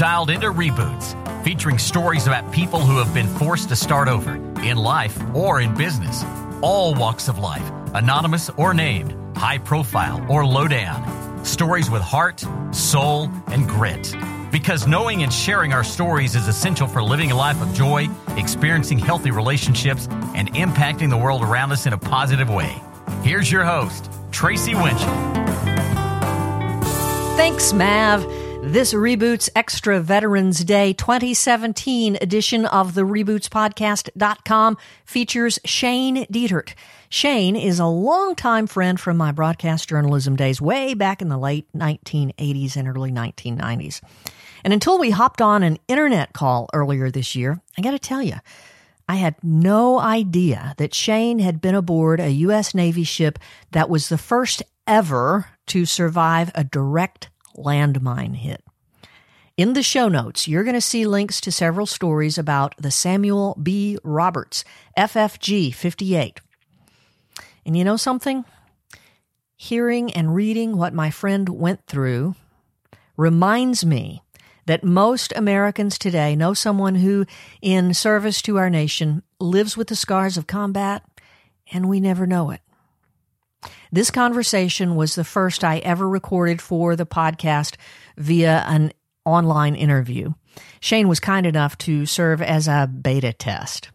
dialed into Reboots, featuring stories about people who have been forced to start over in life or in business. All walks of life, anonymous or named, high profile or low down. Stories with heart, soul, and grit. Because knowing and sharing our stories is essential for living a life of joy, experiencing healthy relationships, and impacting the world around us in a positive way. Here's your host, Tracy Winchell. Thanks, Mav. This Reboots Extra Veterans Day 2017 edition of the RebootsPodcast.com features Shane Dietert. Shane is a longtime friend from my broadcast journalism days way back in the late 1980s and early 1990s. And until we hopped on an internet call earlier this year, I got to tell you, I had no idea that Shane had been aboard a U.S. Navy ship that was the first ever to survive a direct landmine hit. In the show notes, you're going to see links to several stories about the Samuel B. Roberts FFG 58. And you know something? Hearing and reading what my friend went through reminds me that most Americans today know someone who, in service to our nation, lives with the scars of combat, and we never know it. This conversation was the first I ever recorded for the podcast via an online interview. Shane was kind enough to serve as a beta test.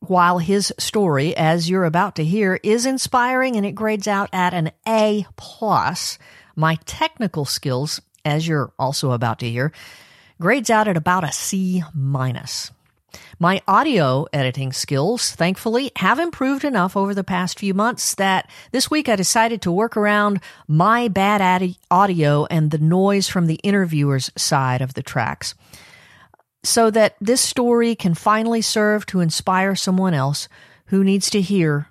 While his story, as you're about to hear, is inspiring and it grades out at an A plus, my technical skills, as you're also about to hear, grades out at about a C minus. My audio editing skills, thankfully, have improved enough over the past few months that this week I decided to work around my bad audio and the noise from the interviewer's side of the tracks so that this story can finally serve to inspire someone else who needs to hear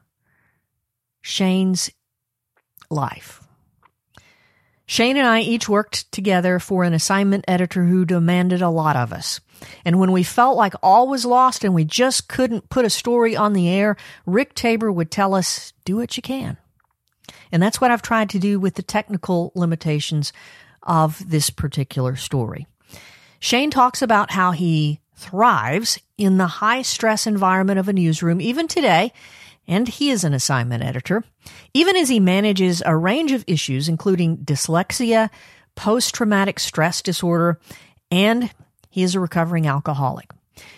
Shane's life. Shane and I each worked together for an assignment editor who demanded a lot of us. And when we felt like all was lost and we just couldn't put a story on the air, Rick Tabor would tell us, do what you can. And that's what I've tried to do with the technical limitations of this particular story. Shane talks about how he thrives in the high stress environment of a newsroom, even today, and he is an assignment editor, even as he manages a range of issues, including dyslexia, post traumatic stress disorder, and he is a recovering alcoholic.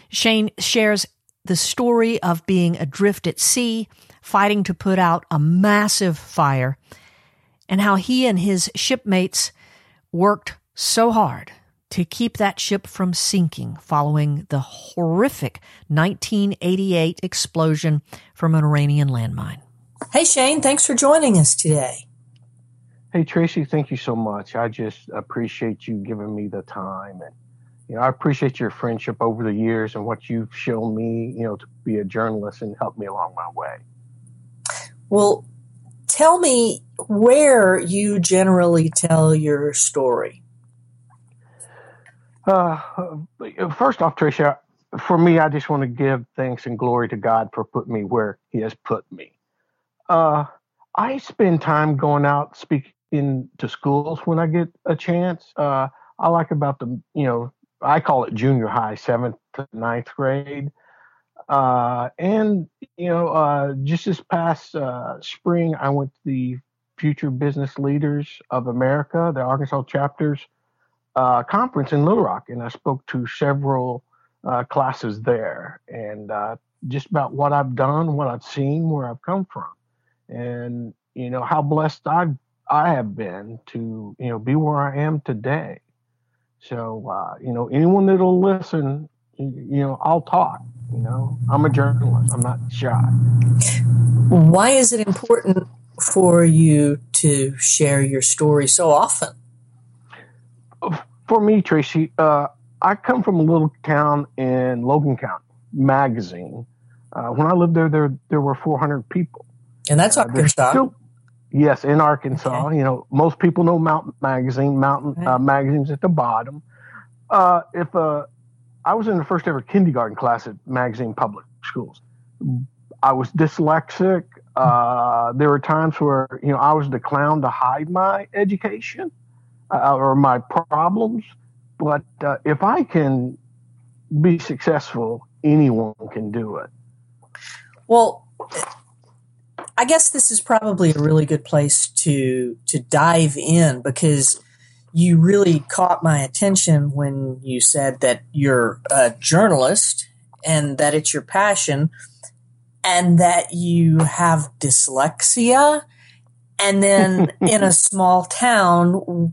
Shane shares the story of being adrift at sea, fighting to put out a massive fire, and how he and his shipmates worked so hard to keep that ship from sinking following the horrific 1988 explosion from an Iranian landmine. Hey, Shane, thanks for joining us today. Hey, Tracy, thank you so much. I just appreciate you giving me the time. And, you know, I appreciate your friendship over the years and what you've shown me, you know, to be a journalist and help me along my way. Well, tell me where you generally tell your story. Uh, first off, Tricia, for me, I just want to give thanks and glory to God for putting me where He has put me. Uh, I spend time going out speaking to schools when I get a chance. Uh, I like about the, you know, I call it junior high, seventh to ninth grade. Uh, and, you know, uh, just this past uh, spring, I went to the Future Business Leaders of America, the Arkansas chapters uh, conference in Little Rock, and I spoke to several uh, classes there, and uh, just about what I've done, what I've seen, where I've come from, and you know how blessed I I have been to you know be where I am today. So uh, you know anyone that'll listen, you know I'll talk. You know I'm a journalist. I'm not shy. Why is it important for you to share your story so often? for me, Tracy, uh, I come from a little town in Logan County, Magazine. Uh, when I lived there, there there were 400 people. And that's uh, Arkansas. Still, yes, in Arkansas. Okay. You know, most people know Mountain Magazine. Mountain uh, Magazine's at the bottom. Uh, if uh, I was in the first ever kindergarten class at Magazine Public Schools, I was dyslexic. there were times where you know I was the clown to hide my education uh, or my problems. but uh, if I can be successful, anyone can do it. Well, I guess this is probably a really good place to to dive in because you really caught my attention when you said that you're a journalist and that it's your passion and that you have dyslexia and then in a small town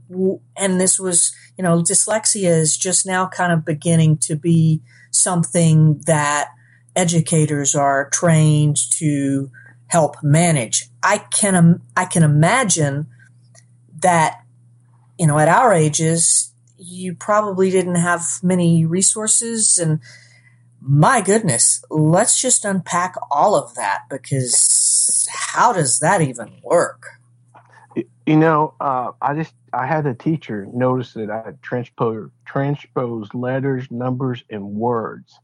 and this was you know dyslexia is just now kind of beginning to be something that educators are trained to help manage i can i can imagine that you know at our ages you probably didn't have many resources and my goodness let's just unpack all of that because how does that even work you know, uh, I just I had a teacher notice that I transposed transposed letters, numbers, and words.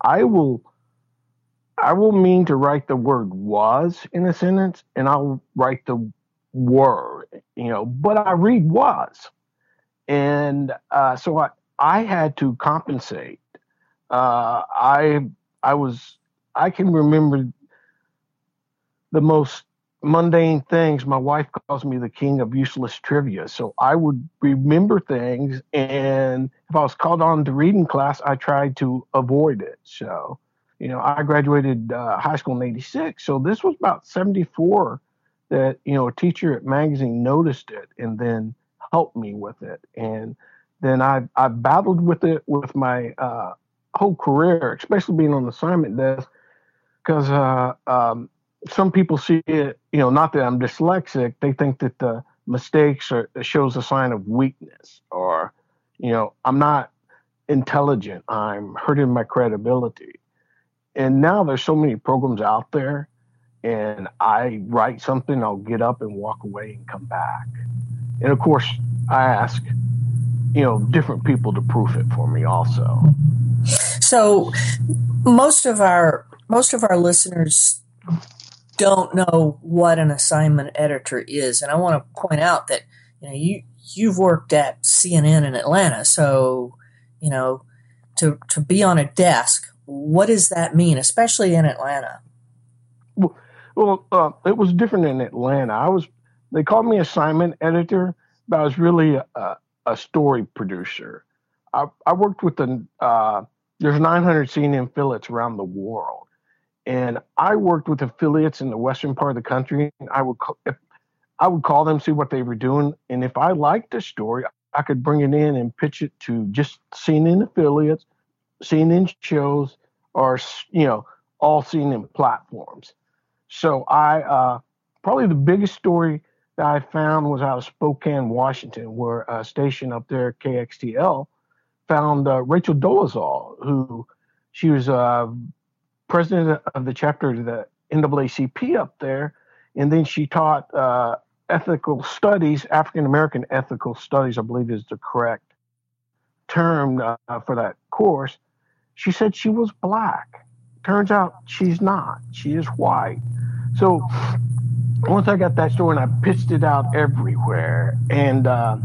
I will I will mean to write the word was in a sentence, and I'll write the word, you know, but I read was, and uh, so I I had to compensate. Uh, I I was I can remember the most mundane things. My wife calls me the king of useless trivia. So I would remember things, and if I was called on to reading class, I tried to avoid it. So, you know, I graduated uh, high school in '86. So this was about '74 that you know a teacher at magazine noticed it and then helped me with it, and then I I battled with it with my uh, whole career, especially being on the assignment desk, because uh, um, some people see it, you know, not that I'm dyslexic, they think that the mistakes are shows a sign of weakness or, you know, I'm not intelligent, I'm hurting my credibility. And now there's so many programs out there and I write something, I'll get up and walk away and come back. And of course, I ask, you know, different people to proof it for me also. So most of our most of our listeners don't know what an assignment editor is, and I want to point out that you know you you've worked at CNN in Atlanta, so you know to to be on a desk, what does that mean, especially in Atlanta? Well, well uh, it was different in Atlanta. I was they called me assignment editor, but I was really a, a story producer. I, I worked with the uh, there's 900 CNN affiliates around the world and I worked with affiliates in the western part of the country. I would I would call them, see what they were doing, and if I liked the story, I could bring it in and pitch it to just CNN affiliates, CNN shows, or you know, all CNN platforms. So I uh, probably the biggest story that I found was out of Spokane, Washington, where a station up there, KXLY, found uh, Rachel Dolezal, who she was uh, president of the chapter of the NAACP up there, and then she taught uh, ethical studies, African American ethical studies, I believe is the correct term uh, for that course. She said she was black. Turns out she's not. She is white. So once I got that story and I pitched it out everywhere, and uh,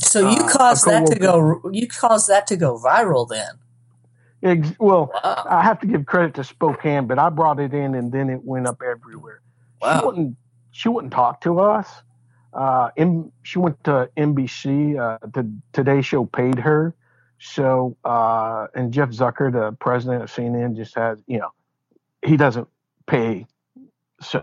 so you uh, caused that to go. You caused that to go viral then. Ex- well, wow. I have to give credit to Spokane, but I brought it in and then it went up everywhere. Wow. She wouldn't she wouldn't talk to us. Uh, in, she went to NBC. Uh, the Today Show paid her. So uh, and Jeff Zucker, the president of CNN, just has you know he doesn't pay. So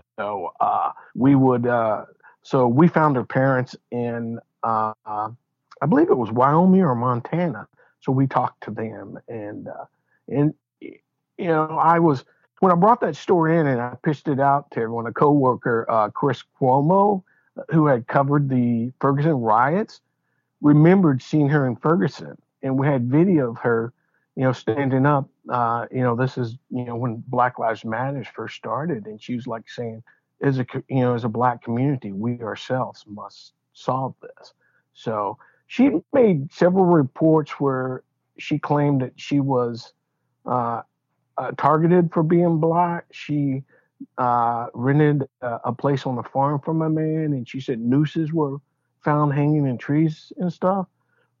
uh, we would. Uh, so we found her parents in uh, I believe it was Wyoming or Montana so we talked to them, and uh, and you know, I was when I brought that story in and I pitched it out to everyone. A coworker, uh, Chris Cuomo, who had covered the Ferguson riots, remembered seeing her in Ferguson, and we had video of her, you know, standing up. Uh, you know, this is you know when Black Lives Matter first started, and she was like saying, "As a you know, as a black community, we ourselves must solve this." So she made several reports where she claimed that she was uh, uh, targeted for being black. She uh, rented a, a, place on the farm from a man, and she said nooses were found hanging in trees and stuff.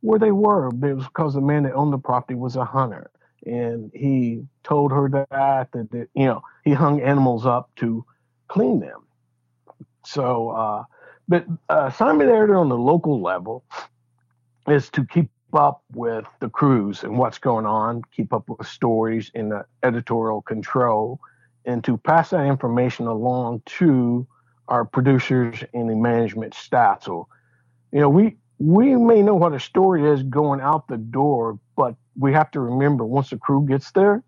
Where they were. But it was because the man that owned the property was a hunter, and he told her that that, that you know he hung animals up to clean them. So, uh, but uh, editor on the local level is to keep up with the crews and what's going on, keep up with stories in the editorial control, and to pass that information along to our producers and the management staff. So, you know, we we may know what a story is going out the door, but we have to remember once the crew gets there,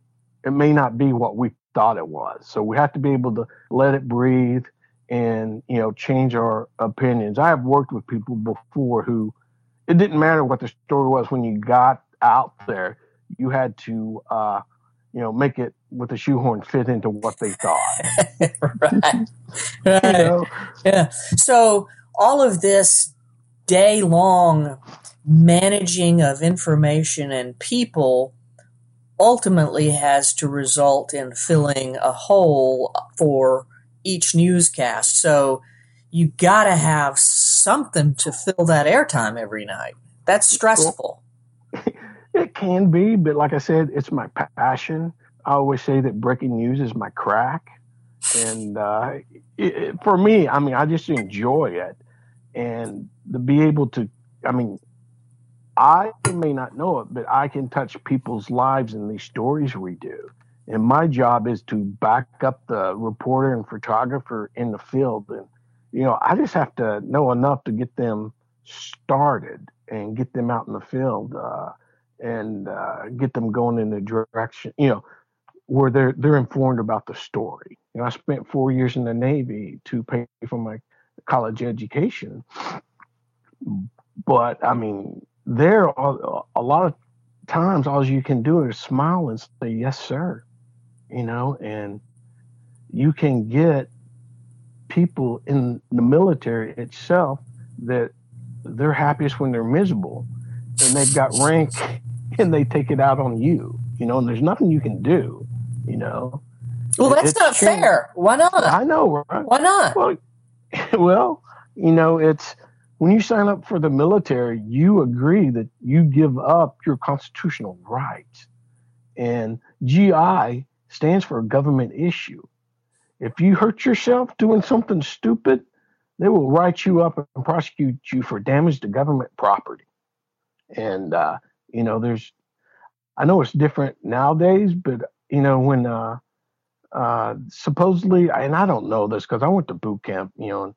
it may not be what we thought it was. So we have to be able to let it breathe and you know change our opinions. I have worked with people before who it didn't matter what the story was when you got out there, you had to uh, you know make it with a shoehorn fit into what they thought. right. Right. You know? Yeah. So all of this day long managing of information and people ultimately has to result in filling a hole for each newscast. So you got to have something to fill that airtime every night. That's stressful. It can be, but like I said, it's my passion. I always say that breaking news is my crack. And uh, it, for me, I mean, I just enjoy it. And to be able to, I mean, I may not know it, but I can touch people's lives in these stories we do. And my job is to back up the reporter and photographer in the field. And, you know, I just have to know enough to get them started and get them out in the field uh, and uh, get them going in the direction, you know, where they're they're informed about the story. You know, I spent four years in the Navy to pay for my college education, but I mean, there are a lot of times all you can do is smile and say yes, sir you know, and you can get people in the military itself that they're happiest when they're miserable and they've got rank and they take it out on you, you know, and there's nothing you can do, you know. Well, that's it's not changed. fair. Why not? I know, right? Why not? Well, well, you know, it's when you sign up for the military, you agree that you give up your constitutional rights. And GI stands for government issue. If you hurt yourself doing something stupid, they will write you up and prosecute you for damage to government property. And uh, you know, there's, I know it's different nowadays, but you know, when uh, uh, supposedly, and I don't know this because I went to boot camp, you know,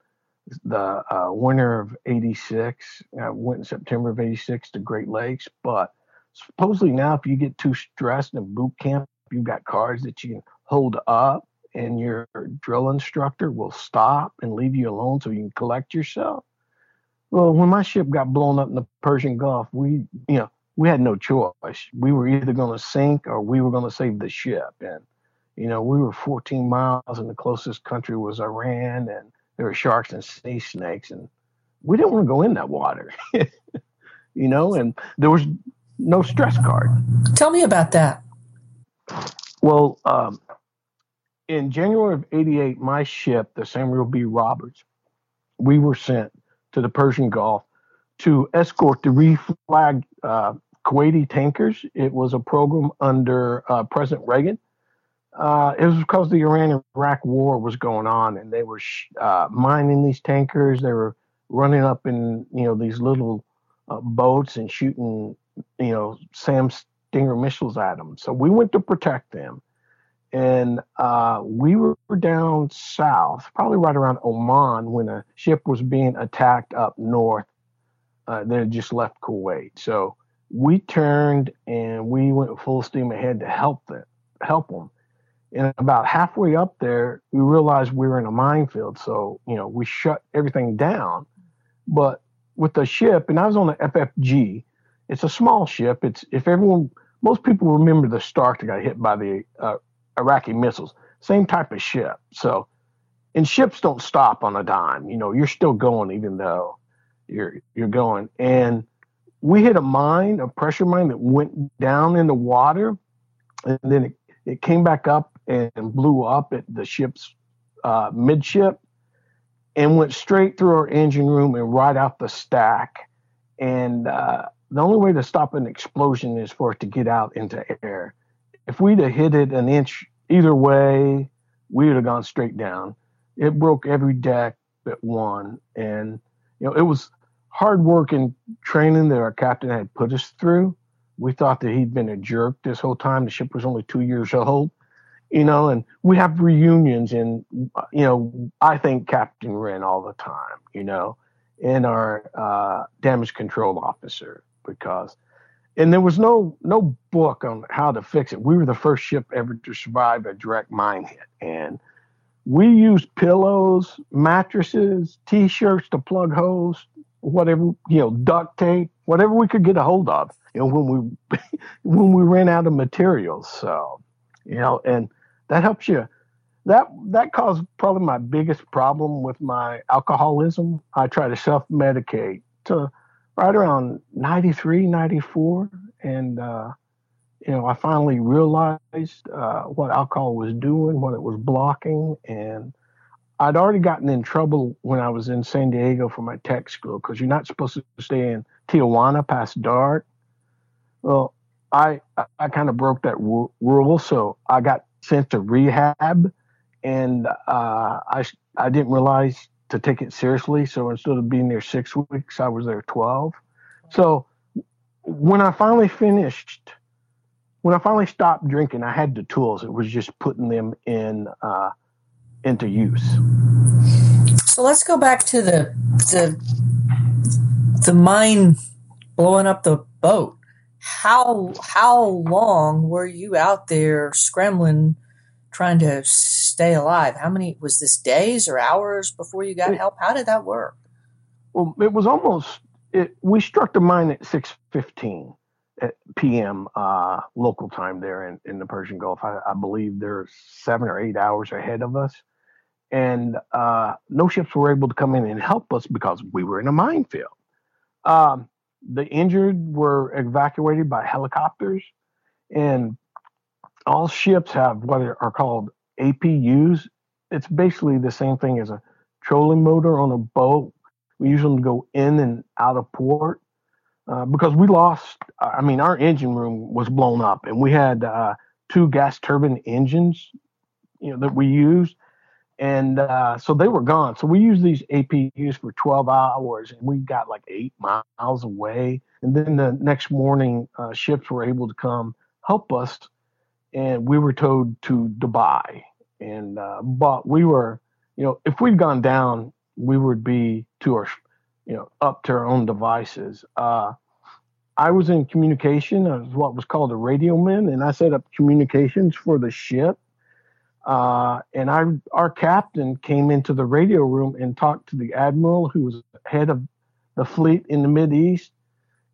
the uh, winter of '86. I went in September of '86 to Great Lakes, but supposedly now, if you get too stressed in boot camp, you've got cards that you can hold up and your drill instructor will stop and leave you alone so you can collect yourself. Well, when my ship got blown up in the Persian Gulf, we, you know, we had no choice. We were either going to sink or we were going to save the ship. And, you know, we were 14 miles and the closest country was Iran and there were sharks and sea snakes. And we didn't want to go in that water, you know, and there was no stress card. Tell me about that. Well, um, in January of 88, my ship, the Samuel B. Roberts, we were sent to the Persian Gulf to escort the reflagged uh, Kuwaiti tankers. It was a program under uh, President Reagan. Uh, it was because the Iran Iraq war was going on and they were sh- uh, mining these tankers. They were running up in, you know, these little uh, boats and shooting, you know, SAM Stinger missiles at them. So we went to protect them. And uh, we were down south, probably right around Oman, when a ship was being attacked up north uh, that had just left Kuwait. So we turned and we went full steam ahead to help them. Help them. And about halfway up there, we realized we were in a minefield. So you know, we shut everything down. But with the ship, and I was on the FFG. It's a small ship. It's if everyone most people remember the Stark that got hit by the uh, Iraqi missiles. Same type of ship. So, and ships don't stop on a dime. You know, you're still going even though you're you're going. And we hit a mine, a pressure mine that went down in the water, and then it, it came back up and blew up at the ship's uh, midship and went straight through our engine room and right out the stack. And uh, the only way to stop an explosion is for it to get out into air. If we'd have hit it an inch either way, we would have gone straight down. It broke every deck but one, and you know it was hard work and training that our captain had put us through. We thought that he'd been a jerk this whole time. The ship was only two years old, you know, and we have reunions, and you know, I think Captain Rinn all the time, you know, and our uh, damage control officer because and there was no no book on how to fix it. We were the first ship ever to survive a direct mine hit, and we used pillows, mattresses, t-shirts to plug holes, whatever you know, duct tape, whatever we could get a hold of. You know, when we when we ran out of materials, so you know, and that helps you. That that caused probably my biggest problem with my alcoholism. I try to self medicate to right around 93, 94. And, uh, you know, I finally realized uh, what alcohol was doing, what it was blocking. And I'd already gotten in trouble when I was in San Diego for my tech school because you're not supposed to stay in Tijuana past dark. Well, I, I kind of broke that rule. So I got sent to rehab and uh, I, I didn't realize to take it seriously. So instead of being there six weeks, I was there 12. So when I finally finished, when I finally stopped drinking, I had the tools. It was just putting them in uh, into use. So let's go back to the the the mine blowing up the boat. How how long were you out there scrambling, trying to stay alive? How many was this days or hours before you got help? How did that work? Well, it was almost. It, we struck the mine at six fifteen p.m. Uh, local time there in, in the Persian Gulf. I, I, believe they're seven or eight hours ahead of us, and uh, no ships were able to come in and help us because we were in a minefield. Um, the injured were evacuated by helicopters, and all ships have what are called APUs, it's basically the same thing as a trolling motor on a boat. We use them to go in and out of port uh, because we lost. I mean, our engine room was blown up, and we had uh, two gas turbine engines, you know, that we used, and uh, so they were gone. So we used these APUs for 12 hours, and we got like eight miles away. And then the next morning, uh, ships were able to come help us and we were towed to Dubai. And uh, but we were, you know, if we'd gone down, we would be to our, you know, up to our own devices. Uh, I was in communication as what was called a radio man, and I set up communications for the ship. Uh, and I, our captain came into the radio room and talked to the admiral, who was head of the fleet in the Mid East.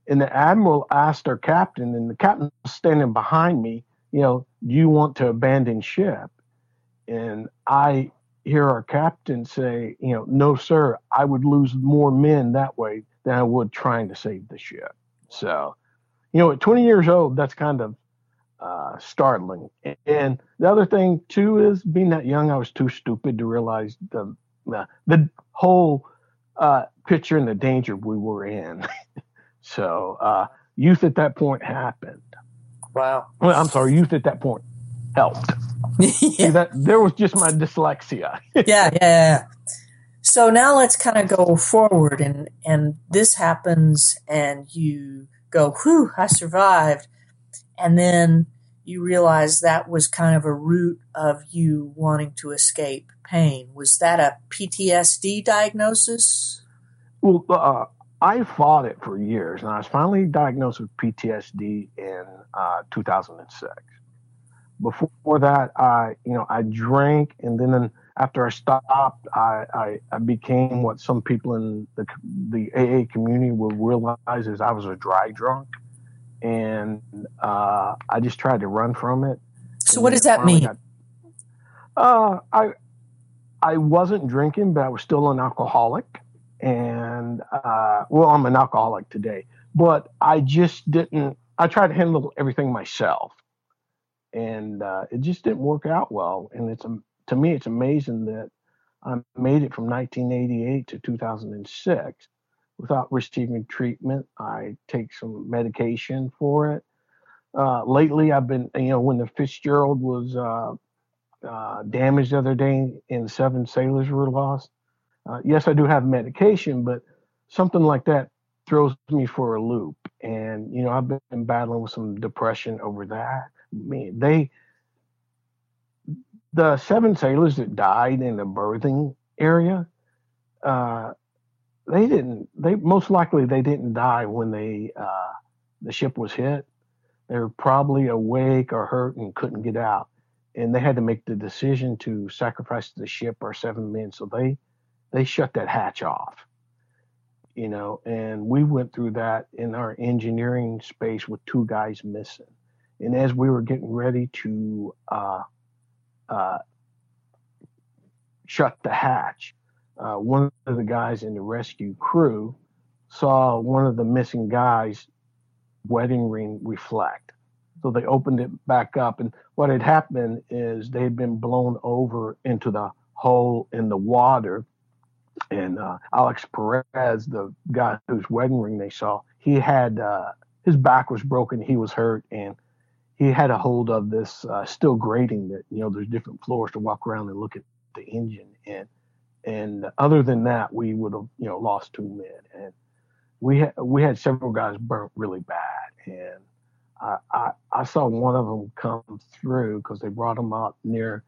And the admiral asked our captain, and the captain was standing behind me you know, do you want to abandon ship? And I hear our captain say, you know, no, sir, I would lose more men that way than I would trying to save the ship. So, you know, at 20 years old, that's kind of uh, startling. And the other thing too is being that young, I was too stupid to realize the the, the whole uh, picture and the danger we were in. so, uh, youth at that point happened. Wow. Well, I'm sorry, youth at that point helped. yeah. See, that there was just my dyslexia. yeah, yeah, yeah. So now let's kind of go forward, and and this happens, and you go, "Whew, I survived," and then you realize that was kind of a root of you wanting to escape pain. Was that a PTSD diagnosis? Well, uh, I fought it for years, and I was finally diagnosed with PTSD in uh, 2006. Before that, I, you know, I drank, and then after I stopped, I, I, I became what some people in the the AA community will realize is I was a dry drunk, and uh, I just tried to run from it. So, what does that mean? Got, uh, I I wasn't drinking, but I was still an alcoholic and uh, well, I'm an alcoholic today, but I just didn't. I tried to handle everything myself, and uh, it just didn't work out well. And it's to me, it's amazing that I made it from 1988 to 2006 without receiving treatment. I take some medication for it. Uh, lately, I've been, you know, when the Fitzgerald was uh, uh, damaged the other day and seven sailors were lost. Uh, yes, I do have medication, but something like that throws me for a loop. And, you know, I've been battling with some depression over that. I mean, they, the seven sailors that died in the berthing area, uh, they didn't. They most likely they didn't die when they uh, the ship was hit. They were probably awake or hurt and couldn't get out, and they had to make the decision to sacrifice the ship or seven men. So they they shut that hatch off. You know, and we went through that in our engineering space with two guys missing. And as we were getting ready to uh, uh, shut the hatch, uh, one of the guys in the rescue crew saw one of the missing guys' wedding ring reflect. So they opened it back up, and what had happened is they had been blown over into the hole in the water. And uh, Alex Perez, the guy whose wedding ring they saw, he had uh, his back was broken, he was hurt, and he had a hold of this uh, steel grating that you know there's different floors to walk around and look at the engine and and other than that we would have you know lost two men. And we had we had several guys burnt really bad. And I I, I saw one of them come through because they brought him up near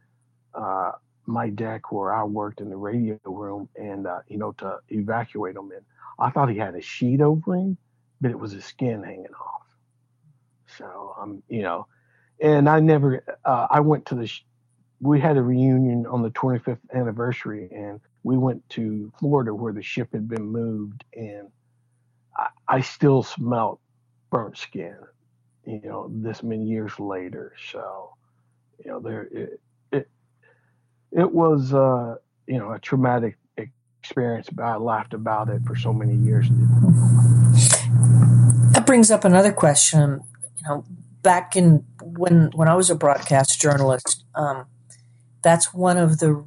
uh, my deck where I worked in the radio room and uh, you know to evacuate him. And I thought he had a sheet over him but it was his skin hanging off. So I'm um, you know, and I never, uh, I went to the, sh- we had a reunion on the 25th anniversary, and we went to Florida where the ship had been moved, and I, I still smelt burnt skin, you know, this many years later. So, you know, there it it, it was uh, you know a traumatic experience, but I laughed about it for so many years. That brings up another question you know, back in when when I was a broadcast journalist, um, that's one of the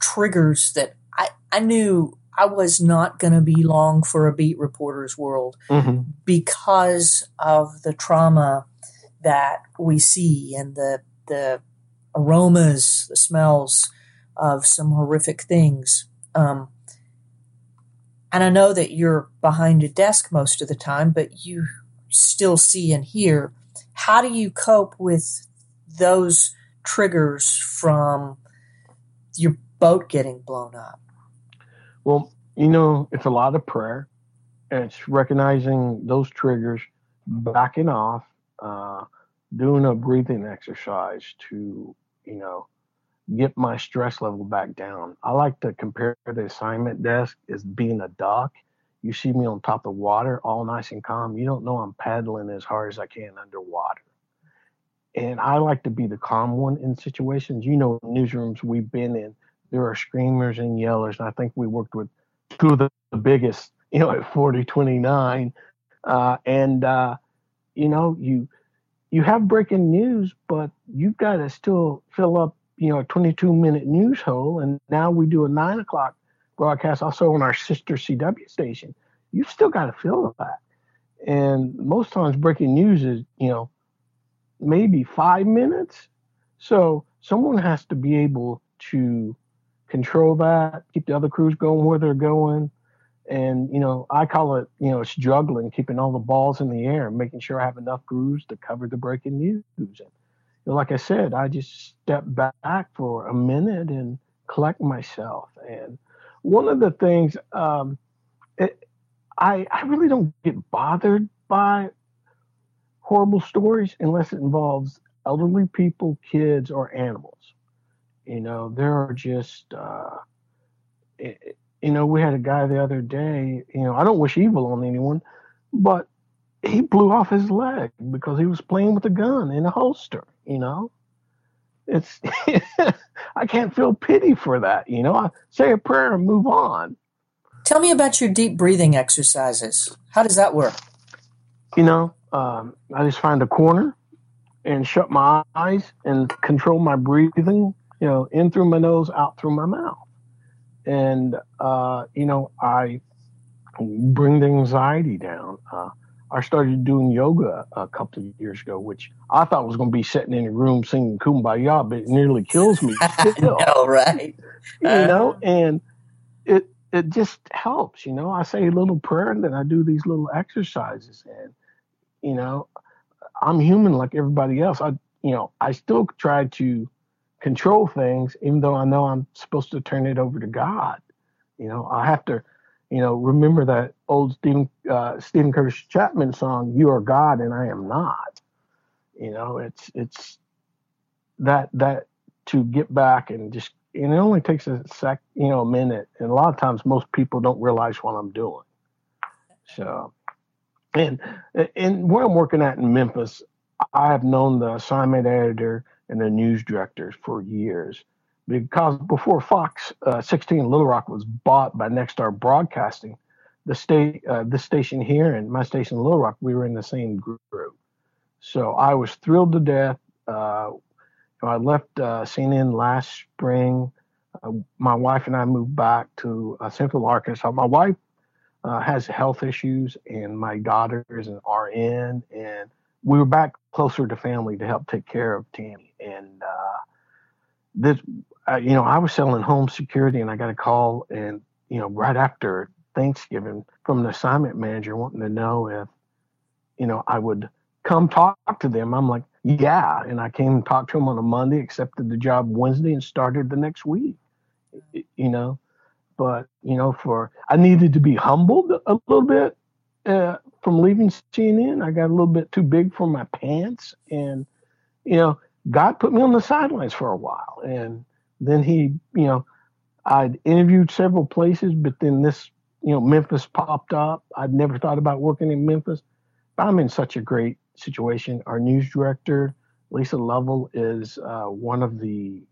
triggers that I I knew I was not going to be long for a beat reporter's world mm-hmm. because of the trauma that we see and the the aromas, the smells of some horrific things. Um, and I know that you're behind a desk most of the time, but you still see and hear. How do you cope with those triggers from your boat getting blown up? Well, you know, it's a lot of prayer. It's recognizing those triggers, backing off, uh, doing a breathing exercise to, you know, get my stress level back down. I like to compare the assignment desk as being a dock you see me on top of water, all nice and calm. You don't know I'm paddling as hard as I can underwater. And I like to be the calm one in situations. You know, newsrooms we've been in, there are screamers and yellers. And I think we worked with two of the biggest, you know, at 4029. Uh, and, uh, you know, you, you have breaking news, but you've got to still fill up, you know, a 22 minute news hole. And now we do a nine o'clock broadcast also on our sister CW station. You've still got to fill that. And most times breaking news is, you know, maybe five minutes. So someone has to be able to control that, keep the other crews going where they're going. And, you know, I call it, you know, it's juggling, keeping all the balls in the air, making sure I have enough crews to cover the breaking news. And, you know, like I said, I just step back for a minute and collect myself. And one of the things um, it, I I really don't get bothered by horrible stories unless it involves elderly people, kids, or animals. You know, there are just uh, it, you know we had a guy the other day. You know, I don't wish evil on anyone, but he blew off his leg because he was playing with a gun in a holster. You know, it's I can't feel pity for that. You know, I say a prayer and move on. Tell me about your deep breathing exercises. How does that work? You know, um, I just find a corner and shut my eyes and control my breathing. You know, in through my nose, out through my mouth, and uh, you know, I bring the anxiety down. Uh, I started doing yoga a couple of years ago, which I thought was going to be sitting in a room singing "Kumbaya," but it nearly kills me. Still, know, right? You uh, know, and it it just helps. You know, I say a little prayer and then I do these little exercises, and you know, I'm human like everybody else. I you know I still try to control things, even though I know I'm supposed to turn it over to God. You know, I have to you know, remember that old Stephen uh, Steven Curtis Chapman song, "You are God and I am not." You know, it's it's that that to get back and just and it only takes a sec, you know, a minute, and a lot of times most people don't realize what I'm doing. So, and and where I'm working at in Memphis, I have known the assignment editor and the news directors for years because before Fox uh, 16 Little Rock was bought by Nexstar Broadcasting, the state, uh, the station here and my station Little Rock, we were in the same group. So I was thrilled to death. Uh, I left uh, CNN last spring. Uh, my wife and I moved back to uh, Central Arkansas. My wife uh, has health issues, and my daughter is an RN, and we were back closer to family to help take care of Tammy. And this uh, you know, I was selling home security and I got a call and, you know, right after Thanksgiving from an assignment manager wanting to know if, you know, I would come talk to them. I'm like, yeah. And I came and talked to them on a Monday, accepted the job Wednesday and started the next week, you know. But, you know, for, I needed to be humbled a little bit uh, from leaving CNN. I got a little bit too big for my pants. And, you know, God put me on the sidelines for a while. And, then he, you know, I'd interviewed several places, but then this, you know, Memphis popped up. I'd never thought about working in Memphis. But I'm in such a great situation. Our news director, Lisa Lovell, is uh, one of the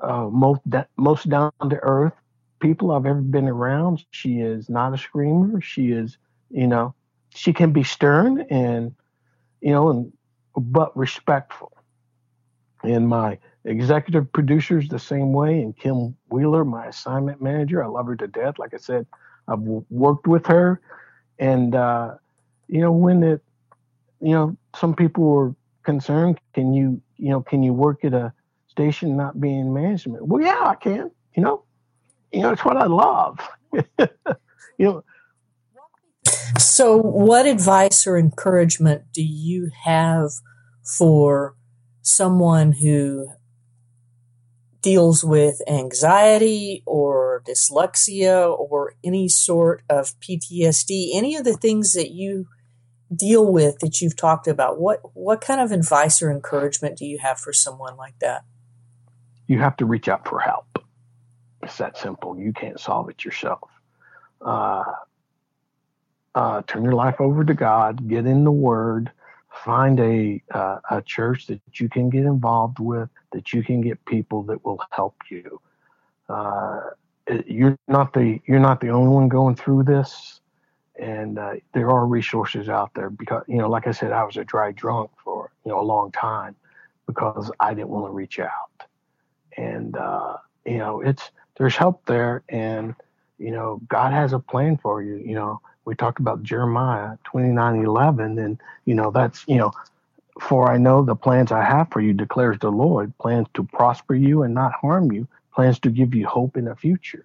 uh, most most down to earth people I've ever been around. She is not a screamer. She is, you know, she can be stern and, you know, and but respectful. And my executive producers the same way, and Kim Wheeler, my assignment manager. I love her to death. Like I said, I've worked with her, and uh, you know when it, you know, some people were concerned. Can you, you know, can you work at a station not being management? Well, yeah, I can. You know, you know, it's what I love. you know. So, what advice or encouragement do you have for someone who deals with anxiety or dyslexia or any sort of PTSD, any of the things that you deal with that you've talked about, what what kind of advice or encouragement do you have for someone like that? You have to reach out for help. It's that simple. You can't solve it yourself. Uh, uh, turn your life over to God. Get in the Word find a uh, a church that you can get involved with, that you can get people that will help you. Uh, you're not the you're not the only one going through this, and uh, there are resources out there. Because you know, like I said, I was a dry drunk for you know a long time because I didn't want to reach out, and uh, you know, it's there's help there, and you know, God has a plan for you. You know, we talked about Jeremiah 29 11, and you know, that's, you know, for I know the plans I have for you, declares the Lord plans to prosper you and not harm you, plans to give you hope in the future.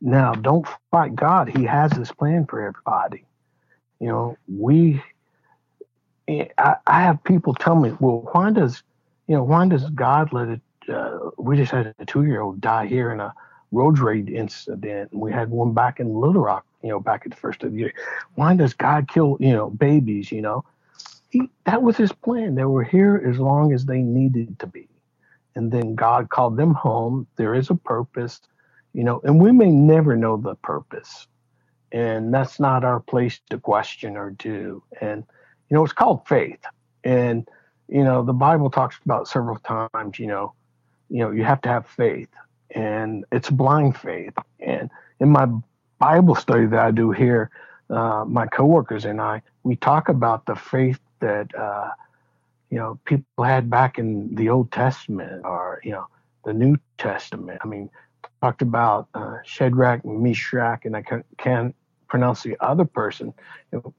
Now, don't fight God. He has this plan for everybody. You know, we, eh, I, I have people tell me, well, why does, you know, why does God let it, uh, we just had a two year old die here in a road rage incident. And we had one back in Little Rock you know, back at the first of the year. Why does God kill, you know, babies, you know? He, that was his plan. They were here as long as they needed to be. And then God called them home. There is a purpose, you know, and we may never know the purpose. And that's not our place to question or do. And, you know, it's called faith. And, you know, the Bible talks about several times, you know, you know, you have to have faith and it's blind faith. And in my Bible study that I do here, uh, my coworkers and I, we talk about the faith that uh, you know people had back in the Old Testament or you know the New Testament. I mean, talked about uh, Shadrach, Meshach, and I can't, can't pronounce the other person. You know,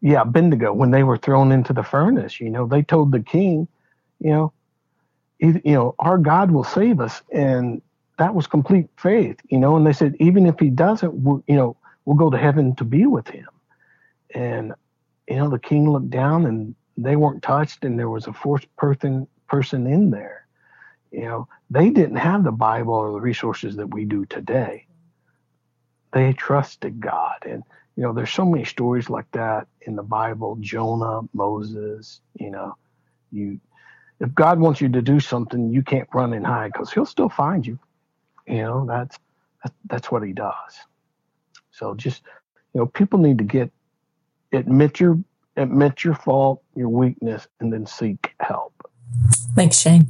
yeah, Abednego, when they were thrown into the furnace, you know, they told the king, you know, you know, our God will save us. And that was complete faith, you know, and they said, even if he doesn't, we'll, you know, we'll go to heaven to be with him. And, you know, the king looked down and they weren't touched and there was a fourth person person in there. You know, they didn't have the Bible or the resources that we do today. They trusted God. And, you know, there's so many stories like that in the Bible, Jonah, Moses, you know, you if God wants you to do something, you can't run and hide because He'll still find you. You know, that's that's what He does. So just you know, people need to get admit your admit your fault, your weakness, and then seek help. Thanks, Shane.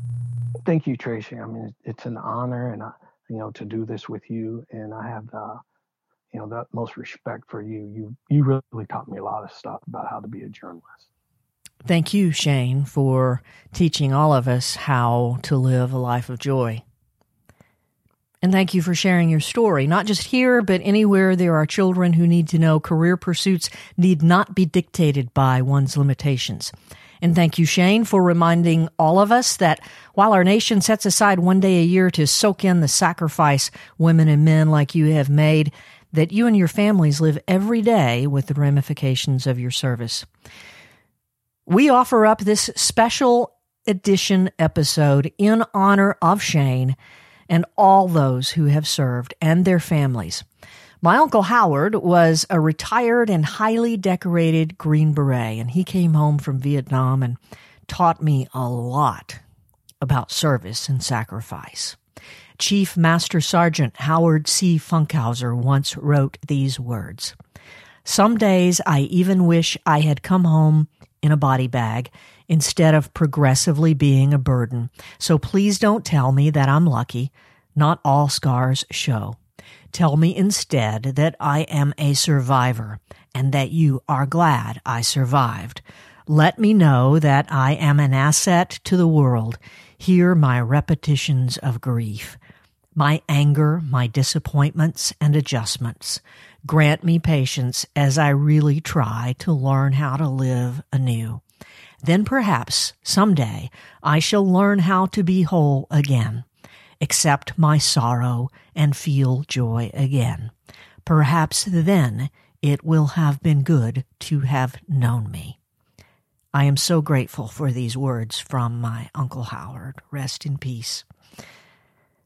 Thank you, Tracy. I mean, it's an honor, and I, you know, to do this with you, and I have the, you know, the utmost respect for you. You you really taught me a lot of stuff about how to be a journalist. Thank you, Shane, for teaching all of us how to live a life of joy. And thank you for sharing your story, not just here, but anywhere there are children who need to know career pursuits need not be dictated by one's limitations. And thank you, Shane, for reminding all of us that while our nation sets aside one day a year to soak in the sacrifice women and men like you have made, that you and your families live every day with the ramifications of your service we offer up this special edition episode in honor of Shane and all those who have served and their families. My Uncle Howard was a retired and highly decorated Green Beret, and he came home from Vietnam and taught me a lot about service and sacrifice. Chief Master Sergeant Howard C. Funkhauser once wrote these words Some days I even wish I had come home in a body bag instead of progressively being a burden. So please don't tell me that I'm lucky. Not all scars show. Tell me instead that I am a survivor and that you are glad I survived. Let me know that I am an asset to the world. Hear my repetitions of grief, my anger, my disappointments and adjustments. Grant me patience as I really try to learn how to live anew. Then perhaps someday I shall learn how to be whole again, accept my sorrow and feel joy again. Perhaps then it will have been good to have known me. I am so grateful for these words from my Uncle Howard. Rest in peace.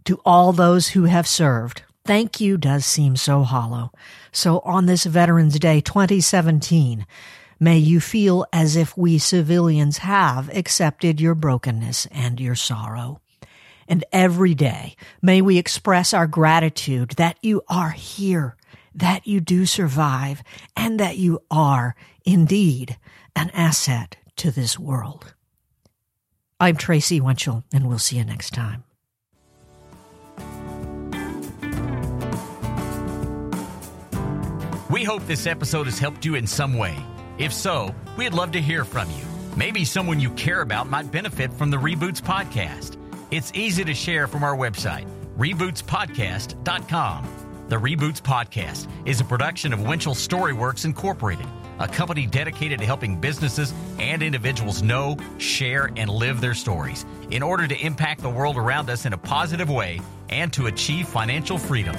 To all those who have served, thank you does seem so hollow. So on this Veterans Day 2017, may you feel as if we civilians have accepted your brokenness and your sorrow. And every day, may we express our gratitude that you are here, that you do survive, and that you are indeed an asset to this world. I'm Tracy Winchell, and we'll see you next time. We hope this episode has helped you in some way. If so, we'd love to hear from you. Maybe someone you care about might benefit from the Reboots podcast. It's easy to share from our website, rebootspodcast.com. The Reboots podcast is a production of Winchell Storyworks Incorporated, a company dedicated to helping businesses and individuals know, share, and live their stories in order to impact the world around us in a positive way and to achieve financial freedom.